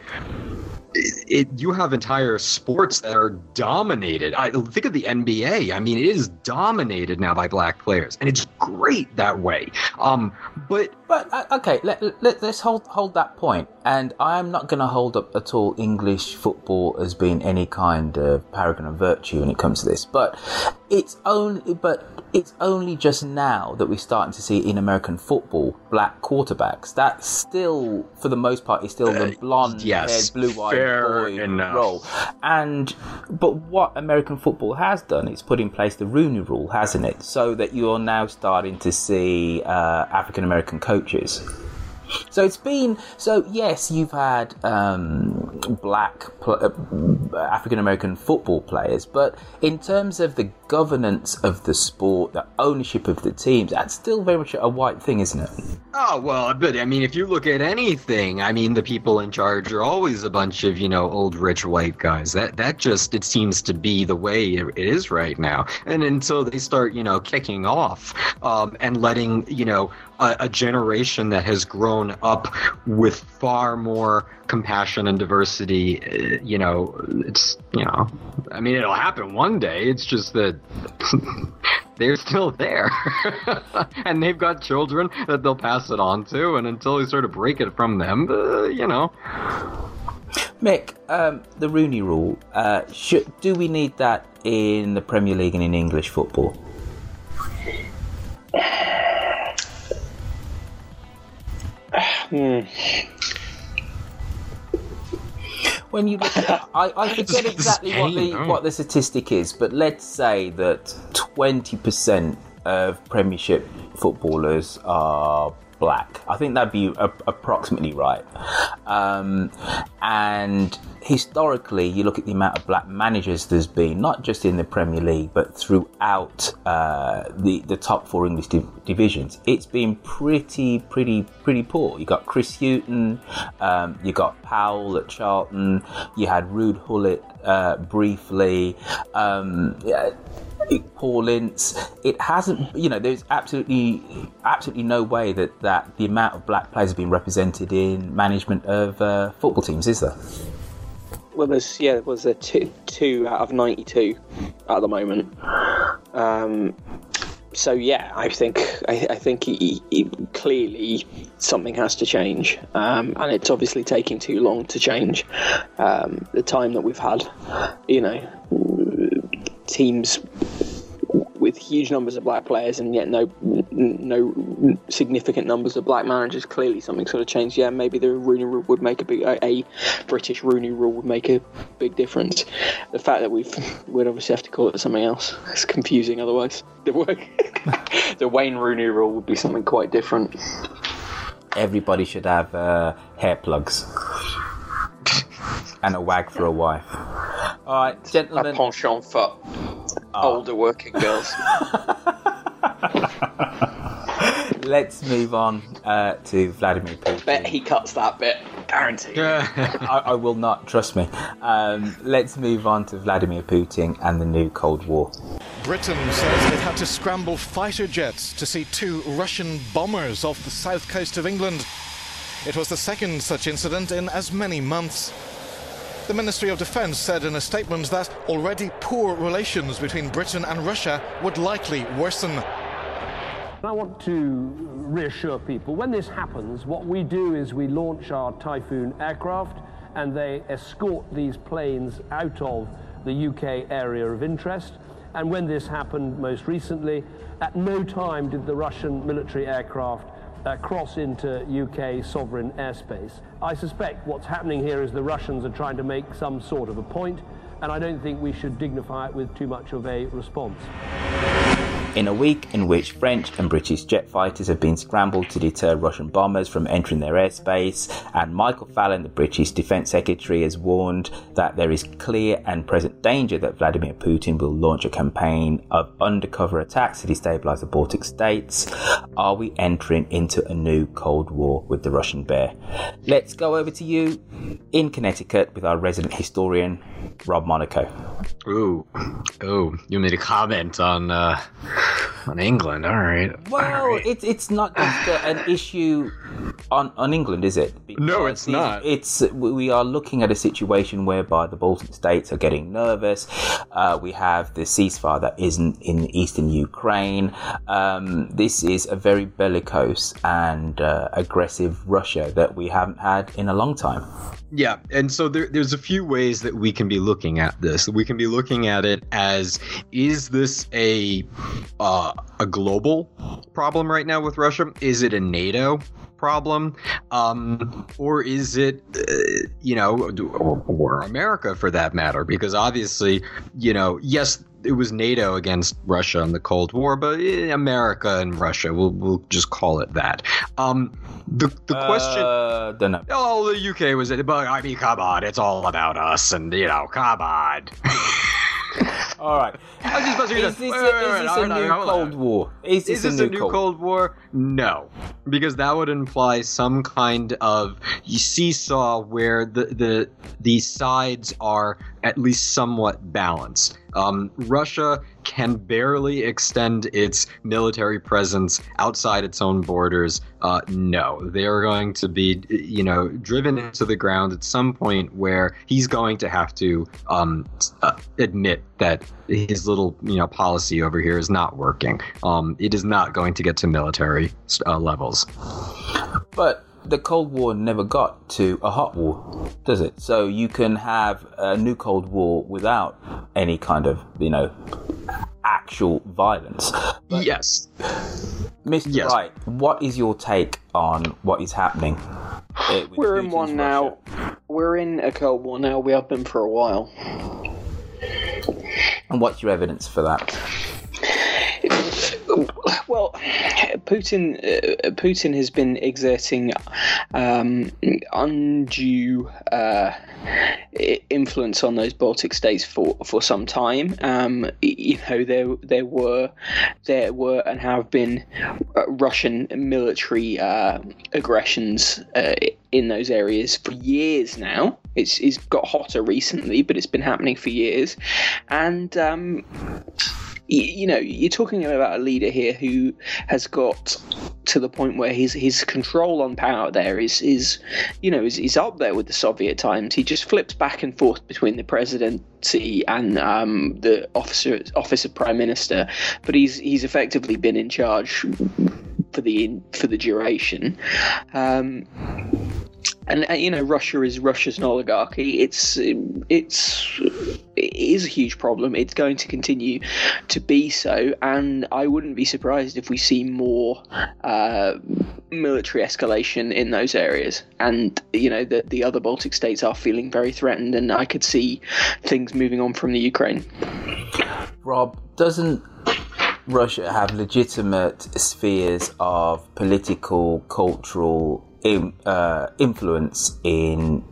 [SPEAKER 13] it, you have entire sports that are dominated. I think of the NBA. I mean, it is dominated now by black players, and it's great that way. Um, but
[SPEAKER 11] But uh, okay, let, let, let's hold hold that point. And I am not going to hold up at all English football as being any kind of paragon of virtue when it comes to this. But it's only but it's only just now that we're starting to see in American football black quarterbacks. That's still, for the most part, is still the blonde,
[SPEAKER 13] yes,
[SPEAKER 11] haired, blue-eyed
[SPEAKER 13] fair
[SPEAKER 11] boy
[SPEAKER 13] enough.
[SPEAKER 11] role. And but what American football has done is put in place the Rooney Rule, hasn't it? So that you're now starting to see uh, African American coaches. So it's been so yes, you've had um, black uh, African American football players, but in terms of the governance of the sport, the ownership of the teams, that's still very much a white thing, isn't it?
[SPEAKER 13] Oh well, but I mean, if you look at anything, I mean, the people in charge are always a bunch of you know old rich white guys. That that just it seems to be the way it is right now. And until they start you know kicking off um, and letting you know a, a generation that has grown up with far more compassion and diversity, uh, you know, it's you know, I mean, it'll happen one day. It's just that. they're still there and they've got children that they'll pass it on to and until they sort of break it from them uh, you know
[SPEAKER 11] Mick, um, the Rooney Rule. Uh, should, do we need that in the Premier League and in English football?
[SPEAKER 12] Hmm.
[SPEAKER 11] When you look at, I, I forget exactly what the what the statistic is, but let's say that twenty percent of Premiership footballers are black. I think that'd be a, approximately right. Um, and historically, you look at the amount of black managers there's been, not just in the Premier League, but throughout uh, the the top four English div- divisions. It's been pretty, pretty, pretty poor. You got Chris Hughton, um, you got Powell at Charlton, you had Ruud Gullit uh, briefly. Um, yeah, Paul Ince. It hasn't, you know, there's absolutely, absolutely no way that, that the amount of black players have been represented in management of uh, football teams, is there?
[SPEAKER 12] Well, there's yeah, there was there two two out of ninety two at the moment. Um, so yeah, I think I, I think he, he, clearly something has to change, um, and it's obviously taking too long to change. Um, the time that we've had, you know, teams with huge numbers of black players and yet no no significant numbers of black managers. Clearly, something sort of changed. Yeah, maybe the Rooney Rule would make a big a, British Rooney Rule would make a big difference. The fact that we've we'd obviously have to call it something else. It's confusing otherwise. The the Wayne Rooney Rule would be something quite different.
[SPEAKER 11] Everybody should have uh, hair plugs and a wag for a wife. All right, gentlemen.
[SPEAKER 12] A penchant for older working girls.
[SPEAKER 11] Let's move on uh, to Vladimir Putin.
[SPEAKER 12] Bet he cuts that bit. guarantee.
[SPEAKER 11] I, I, will not. Trust me. Um, let's move on to Vladimir Putin and the new Cold War.
[SPEAKER 19] Britain says it had to scramble fighter jets to see two Russian bombers off the south coast of England. It was the second such incident in as many months. The Ministry of Defence said in a statement that already poor relations between Britain and Russia would likely worsen.
[SPEAKER 20] I want to reassure people when this happens, what we do is we launch our Typhoon aircraft and they escort these planes out of the UK area of interest. And when this happened most recently, at no time did the Russian military aircraft uh, cross into UK sovereign airspace. I suspect what's happening here is the Russians are trying to make some sort of a point, and I don't think we should dignify it with too much of a response.
[SPEAKER 11] In a week in which French and British jet fighters have been scrambled to deter Russian bombers from entering their airspace, and Michael Fallon, the British Defence Secretary, has warned that there is clear and present danger that Vladimir Putin will launch a campaign of undercover attacks to destabilise the Baltic states, are we entering into a new Cold War with the Russian bear? Let's go over to you in Connecticut with our resident historian, Rob Monaco.
[SPEAKER 13] Ooh, oh, you made a comment on uh, on England. All right.
[SPEAKER 11] Well,
[SPEAKER 13] All right.
[SPEAKER 11] it's it's not just uh, an issue on on England, is it?
[SPEAKER 13] Because no, it's not.
[SPEAKER 11] It's we are looking at a situation whereby the Baltic states are getting nervous. Uh, we have the ceasefire that isn't in eastern Ukraine. Um, this is a very bellicose and uh, aggressive Russia that we haven't had in a long time.
[SPEAKER 13] Yeah, and so there, there's a few ways that we can be looking at this. We can be looking at it as is this a uh, a global problem right now with Russia? Is it a NATO problem, um, or is it, uh, you know, or, or America for that matter? Because obviously, you know, yes, it was NATO against Russia in the Cold War, but eh, America and Russia, we'll, we'll just call it that. Um, the the question,
[SPEAKER 11] uh, know.
[SPEAKER 13] oh, the UK was it, but I mean, come on, it's all about us, and you know, come on.
[SPEAKER 11] All right.
[SPEAKER 13] I was just
[SPEAKER 11] is this, a, is this a new Cold War? Is this,
[SPEAKER 13] is this
[SPEAKER 11] a,
[SPEAKER 13] new, Cold-, Cold War? No, because that would imply some kind of seesaw where the the the sides are at least somewhat balanced. Um, Russia can barely extend its military presence outside its own borders. Uh, no, they are going to be, you know, driven into the ground at some point where he's going to have to um, uh, admit that his little, you know, policy over here is not working. Um, it is not going to get to military uh, levels.
[SPEAKER 11] But the Cold War never got to a hot war, does it? So you can have a new Cold War without any kind of, you know, actual violence.
[SPEAKER 13] But yes.
[SPEAKER 11] Mr.
[SPEAKER 13] Yes.
[SPEAKER 11] Wright, what is your take on what is happening?
[SPEAKER 12] We're in
[SPEAKER 11] Putin's
[SPEAKER 12] one now. We're in a Cold War now. We have been for a while.
[SPEAKER 11] And what's your evidence for that?
[SPEAKER 12] Well, Putin uh, Putin has been exerting um, undue uh, influence on those Baltic states for, for some time. Um, you know, there there were there were and have been uh, Russian military uh, aggressions uh, in those areas for years now. It's, it's got hotter recently, but it's been happening for years, and. Um, you know, you're talking about a leader here who has got to the point where his his control on power there is is you know is, is up there with the Soviet times. He just flips back and forth between the presidency and um, the officer office of prime minister, but he's he's effectively been in charge for the for the duration. Um, and uh, you know Russia is Russia's an oligarchy. It's it's it is a huge problem. It's going to continue to be so, and I wouldn't be surprised if we see more uh, military escalation in those areas. And you know the the other Baltic states are feeling very threatened, and I could see things moving on from the Ukraine.
[SPEAKER 11] Rob, doesn't Russia have legitimate spheres of political, cultural im- uh, influence in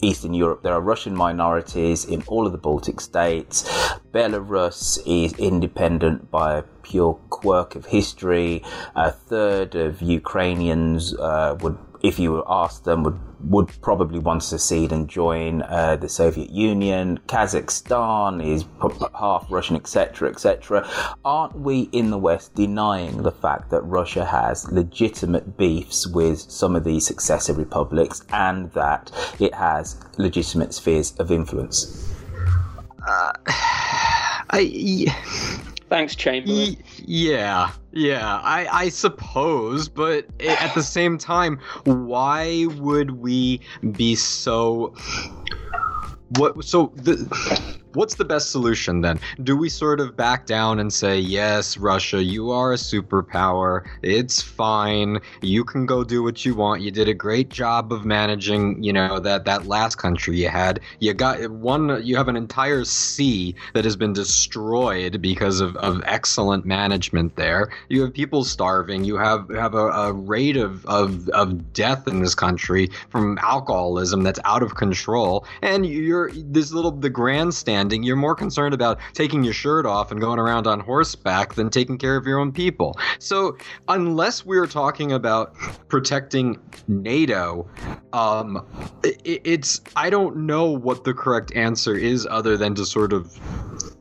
[SPEAKER 11] Eastern Europe? There are Russian minorities in all of the Baltic states. Belarus is independent by a pure quirk of history. A third of Ukrainians uh, would if you were asked them, would would probably want to secede and join uh, the Soviet Union. Kazakhstan is half Russian, etc., etc. Aren't we in the West denying the fact that Russia has legitimate beefs with some of these successor republics and that it has legitimate spheres of influence?
[SPEAKER 13] Uh, I.
[SPEAKER 12] Thanks, Chamberlain.
[SPEAKER 13] yeah, yeah, I, I suppose, but at the same time, why would we be so. What so the what's the best solution then? Do we sort of back down and say, yes, Russia, you are a superpower. It's fine. You can go do what you want. You did a great job of managing, you know, that, that last country you had. You got one, you have an entire sea that has been destroyed because of, of excellent management there. You have people starving. You have, have a, a rate of, of, of death in this country from alcoholism that's out of control. And you're this little, the grandstand you're more concerned about taking your shirt off and going around on horseback than taking care of your own people. So, unless we're talking about protecting NATO, um, it, it's I don't know what the correct answer is other than to sort of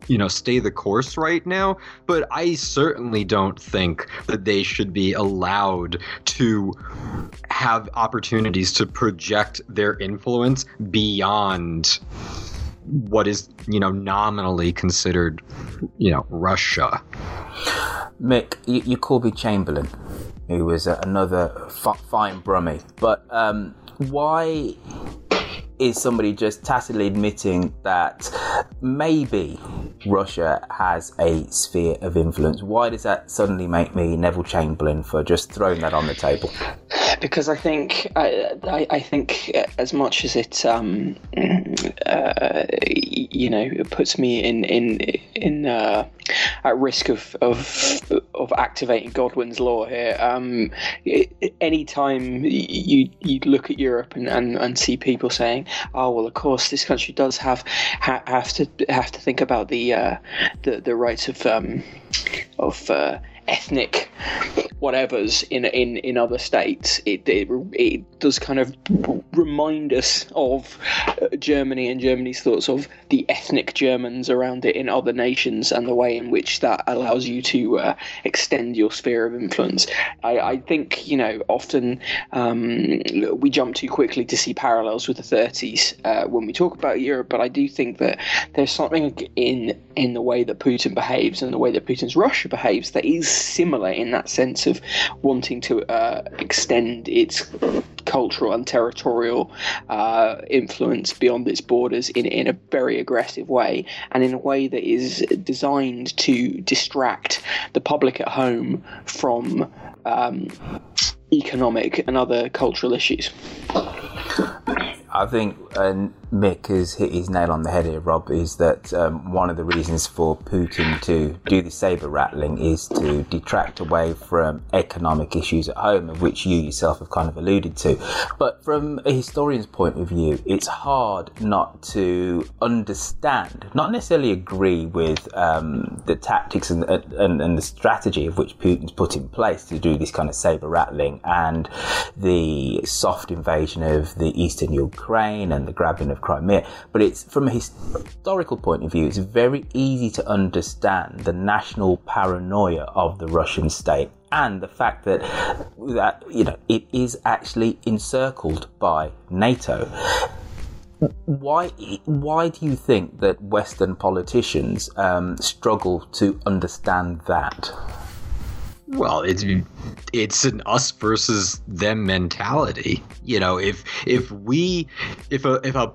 [SPEAKER 13] you know stay the course right now but i certainly don't think that they should be allowed to have opportunities to project their influence beyond what is you know nominally considered you know Russia.
[SPEAKER 11] Mick, you, you me Chamberlain, who was another f- fine brummie, but um, why is somebody just tacitly admitting that maybe Russia has a sphere of influence? Why does that suddenly make me Neville Chamberlain for just throwing that on the table?
[SPEAKER 12] Because I think I, I, I think as much as it um, uh, you know it puts me in in in uh, at risk of of of activating Godwin's law here. Um, anytime you you look at Europe and, and, and see people saying, "Oh well, of course this country does have ha- have to have to think about the uh, the the rights of um, of uh, ethnic whatevers in in in other states, it it, it does kind of remind us of uh, Germany and Germany's thoughts of the ethnic Germans around it in other nations and the way in which that allows you to uh, extend your sphere of influence. I, I think you know often um, we jump too quickly to see parallels with the 30s uh, when we talk about Europe, but I do think that there's something in in the way that Putin behaves and the way that Putin's Russia behaves that is similar in that sense of wanting to uh, extend its cultural and territorial uh, influence beyond its borders in, in a very aggressive way and in a way that is designed to distract the public at home from um, economic and other cultural issues.
[SPEAKER 11] I think uh, Mick has hit his nail on the head here, Rob, is that um, one of the reasons for Putin to do the saber rattling is to detract away from economic issues at home, of which you yourself have kind of alluded to. But from a historian's point of view, it's hard not to understand, not necessarily agree with um, the tactics and, and, and the strategy of which Putin's put in place to do this kind of saber rattling and the soft invasion of the eastern Ukraine and the grabbing of Crimea. But it's from a historical point of view, it's very easy to understand the national paranoia of the Russian state and the fact that that you know it is actually encircled by NATO. Why why do you think that Western politicians um, struggle to understand that?
[SPEAKER 13] Well, it's it's an us versus them mentality. You know, if if we if a if a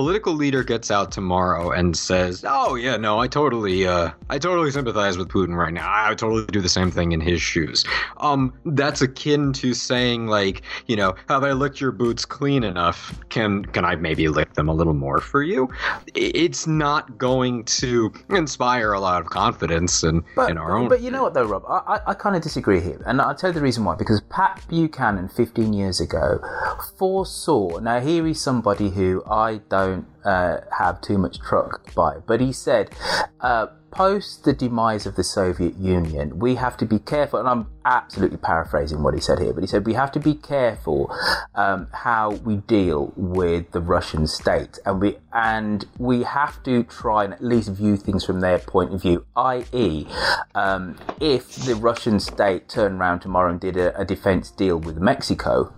[SPEAKER 13] political leader gets out tomorrow and says, "Oh yeah, no, I totally uh I totally sympathize with Putin right now. I would totally do the same thing in his shoes." Um that's akin to saying like, you know, have I licked your boots clean enough? Can can I maybe lick them a little more for you? It's not going to inspire a lot of confidence in,
[SPEAKER 11] but,
[SPEAKER 13] in our own
[SPEAKER 11] But you know what though, Rob? I, I, I kind of disagree here. And I'll tell you the reason why. Because Pat Buchanan, 15 years ago, foresaw. Now, here is somebody who I don't don't uh, have too much truck by. But he said, uh, post the demise of the Soviet Union, we have to be careful, and I'm absolutely paraphrasing what he said here, but he said we have to be careful um, how we deal with the Russian state, and we and we have to try and at least view things from their point of view. I.e., um, if the Russian state turned around tomorrow and did a, a defense deal with Mexico,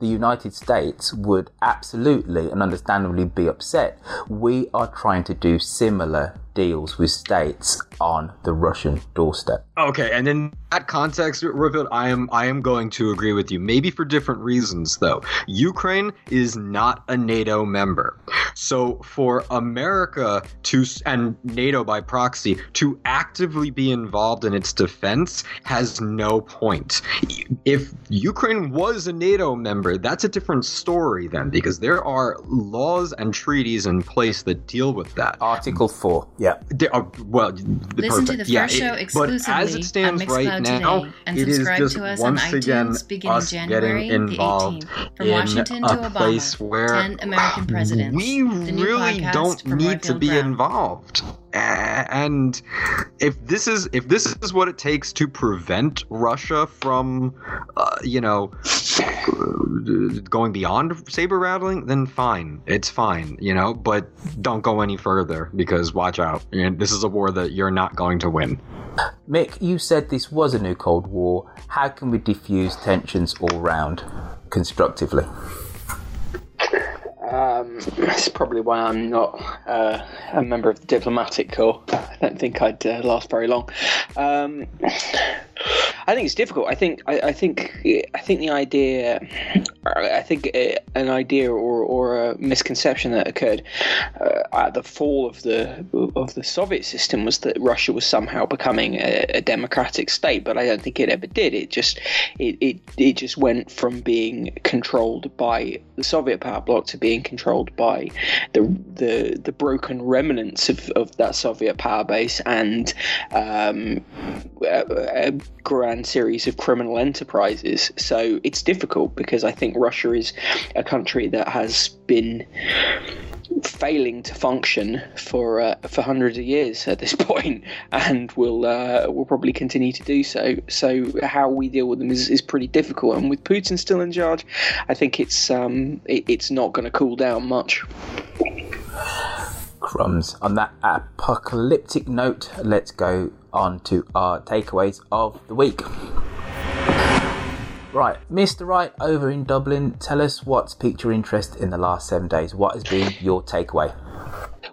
[SPEAKER 11] the United States would absolutely and understandably be upset. We are trying to do similar deals with states on the Russian doorstep.
[SPEAKER 13] Okay, and in that context, Roifield, I am I am going to agree with you. Maybe for different reasons, though. Ukraine is not a NATO member, so for America to and NATO by proxy to actively be involved in its defense has no point. If Ukraine was a NATO member, that's a different story then, because there are laws and treaties in place that deal with that.
[SPEAKER 11] Article four, yeah.
[SPEAKER 13] There are, well,
[SPEAKER 8] Listen
[SPEAKER 13] perfect.
[SPEAKER 8] to the
[SPEAKER 13] yeah,
[SPEAKER 8] first show
[SPEAKER 13] it-
[SPEAKER 8] exclusively
[SPEAKER 13] but as it stands
[SPEAKER 8] on
[SPEAKER 13] right
[SPEAKER 8] Mixcloud
[SPEAKER 13] now,
[SPEAKER 8] today, and subscribe to us on iTunes beginning
[SPEAKER 13] us
[SPEAKER 8] January
[SPEAKER 13] getting
[SPEAKER 8] the
[SPEAKER 13] involved
[SPEAKER 8] 18th. From
[SPEAKER 13] in
[SPEAKER 8] Washington
[SPEAKER 13] a
[SPEAKER 8] to Obama,
[SPEAKER 13] place where
[SPEAKER 8] 10 American presidents.
[SPEAKER 13] we really don't need to be involved. And if this is if this is what it takes to prevent Russia from, uh, you know, going beyond saber rattling, then fine, it's fine, you know. But don't go any further because watch out, this is a war that you're not going to win.
[SPEAKER 11] Mick, you said this was a new Cold War. How can we diffuse tensions all round constructively?
[SPEAKER 12] Um, that's probably why I'm not uh, a member of the diplomatic corps. I don't think I'd uh, last very long. Um, I think it's difficult. I think I, I think I think the idea, I think uh, an idea or, or a misconception that occurred uh, at the fall of the of the Soviet system was that Russia was somehow becoming a, a democratic state, but I don't think it ever did. It just it, it it just went from being controlled by the Soviet power bloc to being controlled by the the the broken remnants of, of that Soviet power base and um, a, a grand series of criminal enterprises. So it's difficult because I think Russia is a country that has been failing to function for uh, for hundreds of years at this point, and will uh, will probably continue to do so. So how we deal with them is, is pretty difficult. And with Putin still in charge, I think it's um, it, it's not going to cool down much.
[SPEAKER 11] Crumbs. On that apocalyptic note, let's go on to our takeaways of the week. Right, Mr. Wright over in Dublin, tell us what's piqued your interest in the last seven days. What has been your takeaway?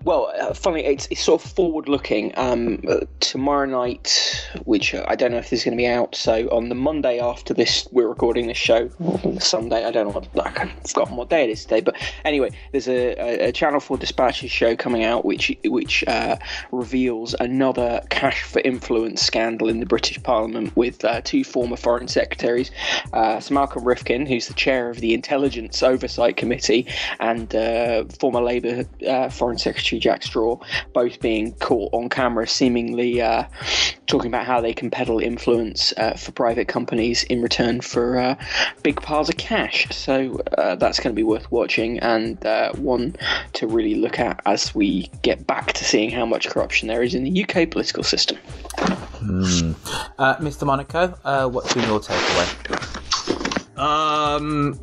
[SPEAKER 12] Well, uh, funny, it's, it's sort of forward looking. Um, uh, tomorrow night, which uh, I don't know if this is going to be out, so on the Monday after this, we're recording this show. Sunday, I don't know what, I've forgotten what day it is today, but anyway, there's a, a, a Channel 4 Dispatches show coming out which which uh, reveals another cash for influence scandal in the British Parliament with uh, two former foreign secretaries, Sir Malcolm Rifkind, who's the chair of the Intelligence Oversight Committee, and former Labour Foreign Secretary Jack Straw, both being caught on camera seemingly uh, talking about how they can peddle influence uh, for private companies in return for uh, big piles of cash. So uh, that's going to be worth watching and uh, one to really look at as we get back to seeing how much corruption there is in the UK political system.
[SPEAKER 11] Hmm. Uh, Mr. Monaco, uh, what's been your takeaway?
[SPEAKER 13] Um.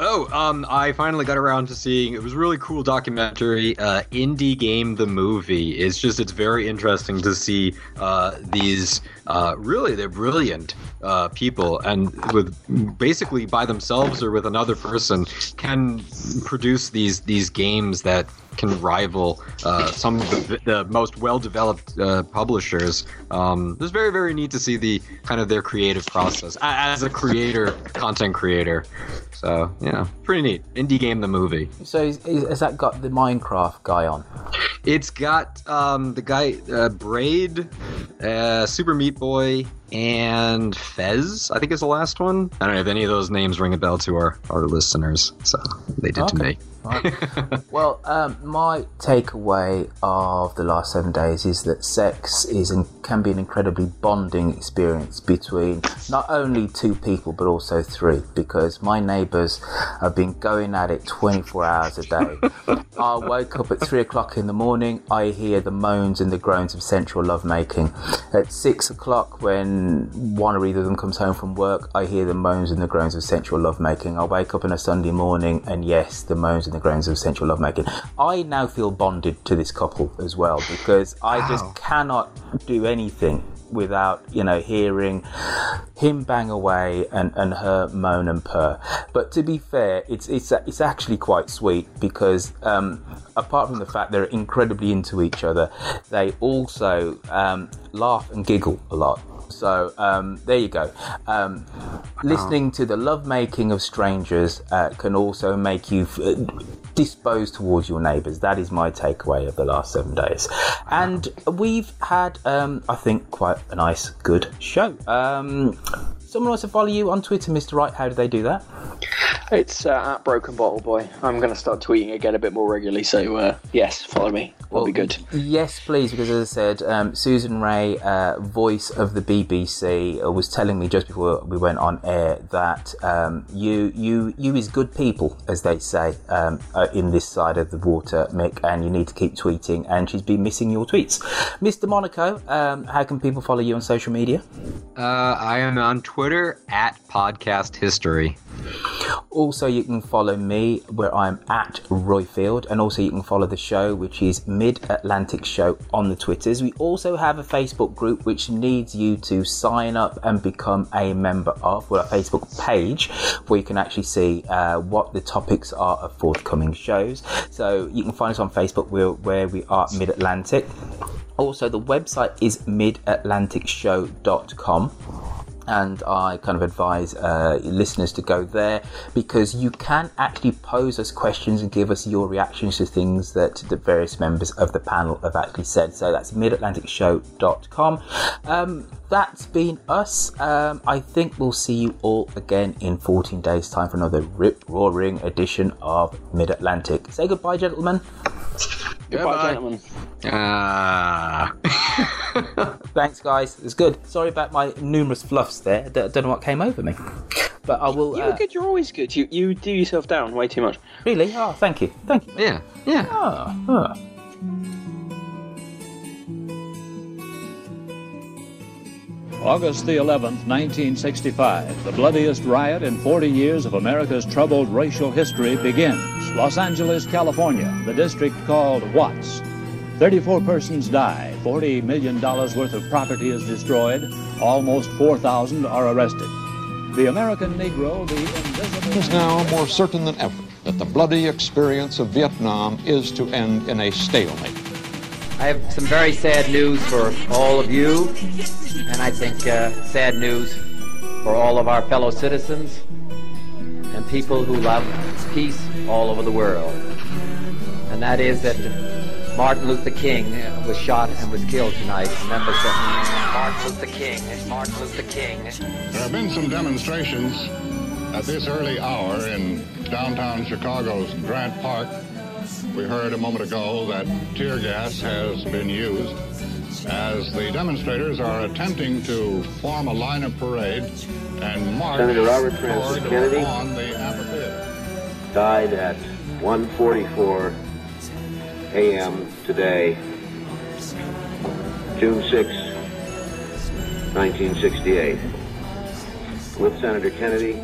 [SPEAKER 13] Oh, um, I finally got around to seeing. It was really cool documentary. Uh, Indie Game the movie. It's just it's very interesting to see uh, these. Uh, really, they're brilliant uh, people, and with basically by themselves or with another person, can produce these these games that can rival uh, some of the, the most well-developed uh, publishers. Um, it was very, very neat to see the kind of their creative process as a creator, content creator. So yeah, pretty neat. Indie game, the movie.
[SPEAKER 11] So, is, is, has that got the Minecraft guy on?
[SPEAKER 13] It's got um, the guy uh, Braid, uh, Super Meat Boy, and Fez, I think is the last one. I don't know if any of those names ring a bell to our, our listeners. So they did to
[SPEAKER 11] Okay.
[SPEAKER 13] me.
[SPEAKER 11] well, um, my takeaway of the last seven days is that sex is and can be an incredibly bonding experience between not only two people but also three. Because my neighbours have been going at it 24 hours a day. I wake up at three o'clock in the morning. I hear the moans and the groans of sensual lovemaking. At six o'clock, when one or either of them comes home from work, I hear the moans and the groans of sensual lovemaking. I wake up on a Sunday morning, and yes, the moans and the groans of sensual lovemaking. I now feel bonded to this couple as well because I
[SPEAKER 13] Wow.
[SPEAKER 11] just cannot do anything without you know hearing him bang away and, and her moan and purr. But to be fair, it's it's it's actually quite sweet because um, apart from the fact they're incredibly into each other, they also um, laugh and giggle a lot. So um, there you go. Um, listening to the lovemaking of strangers uh, can also make you f- uh, disposed towards your neighbours. That is my takeaway of the last seven days. And we've had, um, I think, quite a nice, good show. Um, someone wants to follow you on Twitter, Mr. Wright. How do they do that?
[SPEAKER 12] It's uh, at Broken Bottle Boy. I'm going to start tweeting again a bit more regularly, so uh, yes, follow me. That'll be good.
[SPEAKER 11] Yes, please, because as I said, um, Susan Ray, uh, voice of the BBC, uh, was telling me just before we went on air that um, you you you is good people, as they say um, uh, in this side of the water, Mick, and you need to keep tweeting. And she's been missing your tweets, Mr. Monaco. Um, how can people follow you on social media?
[SPEAKER 13] Uh, I am on Twitter at Podcast History.
[SPEAKER 11] Also, you can follow me where I'm at Roifield, and also you can follow the show, which is Mid Atlantic Show on the Twitters. We also have a Facebook group which needs you to sign up and become a member of, well, a Facebook page where you can actually see uh, what the topics are of forthcoming shows. So you can find us on Facebook where, where we are Mid Atlantic. Also, the website is midatlanticshow.com and I kind of advise uh, listeners to go there because you can actually pose us questions and give us your reactions to things that the various members of the panel have actually said. So that's midatlanticshow.com. Um, that's been us. Um, I think we'll see you all again in 14 days' time for another rip roaring edition of Mid Atlantic. Say goodbye, gentlemen.
[SPEAKER 12] Goodbye, gentlemen.
[SPEAKER 13] Ah.
[SPEAKER 11] Thanks, guys. It's good. Sorry about my numerous fluffs there. I don't don't know what came over me. But I will.
[SPEAKER 12] You're
[SPEAKER 11] uh,
[SPEAKER 12] good. You're always good. You you do yourself down way too much.
[SPEAKER 11] Really? Oh, thank you. Thank you.
[SPEAKER 13] Yeah. Yeah.
[SPEAKER 11] Oh, oh.
[SPEAKER 21] August the 11th, 1965, the bloodiest riot in 40 years of America's troubled racial history begins. Los Angeles, California, the district called Watts. 34 persons die, $40 million worth of property is destroyed, almost 4,000 are arrested. The American Negro, the invisible.
[SPEAKER 22] Is now more certain than ever that the bloody experience of Vietnam is to end in a stalemate.
[SPEAKER 23] I have some very sad news for all of you, and I think uh, sad news for all of our fellow citizens and people who love peace all over the world. And that is that Martin Luther King was shot and was killed tonight. Remember that Martin Luther King, Martin Luther King.
[SPEAKER 24] There have been some demonstrations at this early hour in downtown Chicago's Grant Park. We heard a moment ago that tear gas has been used as the demonstrators are attempting to form a line of parade and march
[SPEAKER 25] Senator Robert Francis Kennedy.
[SPEAKER 24] on the amphitheater.
[SPEAKER 25] died at 1:44 a.m. today, June 6, 1968. With Senator Kennedy,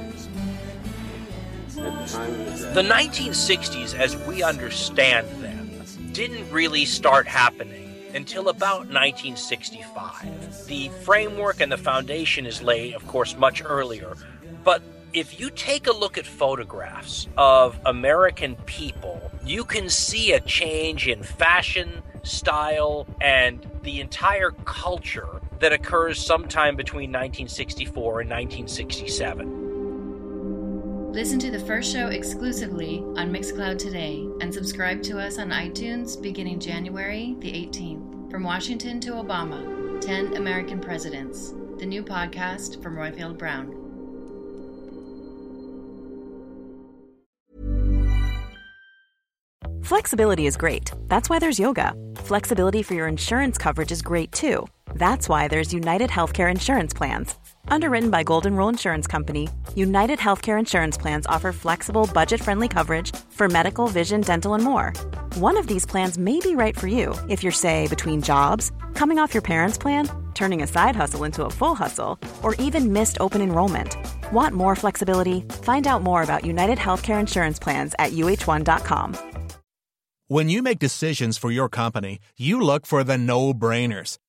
[SPEAKER 25] the time of his death,
[SPEAKER 26] The 1960s, as we understand them, didn't really start happening until about 1965. The framework and the foundation is laid, of course, much earlier. But if you take a look at photographs of American people, you can see a change in fashion, style, and the entire culture that occurs sometime between 1964 and 1967.
[SPEAKER 8] Listen to the first show exclusively on Mixcloud today and subscribe to us on iTunes beginning January the 18th. From Washington to Obama 10 American Presidents. The new podcast from Roifield Brown.
[SPEAKER 27] Flexibility is great. That's why there's yoga. Flexibility for your insurance coverage is great too. That's why there's United Healthcare Insurance Plans. Underwritten by Golden Rule Insurance Company, United Healthcare Insurance Plans offer flexible, budget friendly coverage for medical, vision, dental, and more. One of these plans may be right for you if you're, say, between jobs, coming off your parents' plan, turning a side hustle into a full hustle, or even missed open enrollment. Want more flexibility? Find out more about United Healthcare Insurance Plans at uh1.com.
[SPEAKER 28] When you make decisions for your company, you look for the no brainers.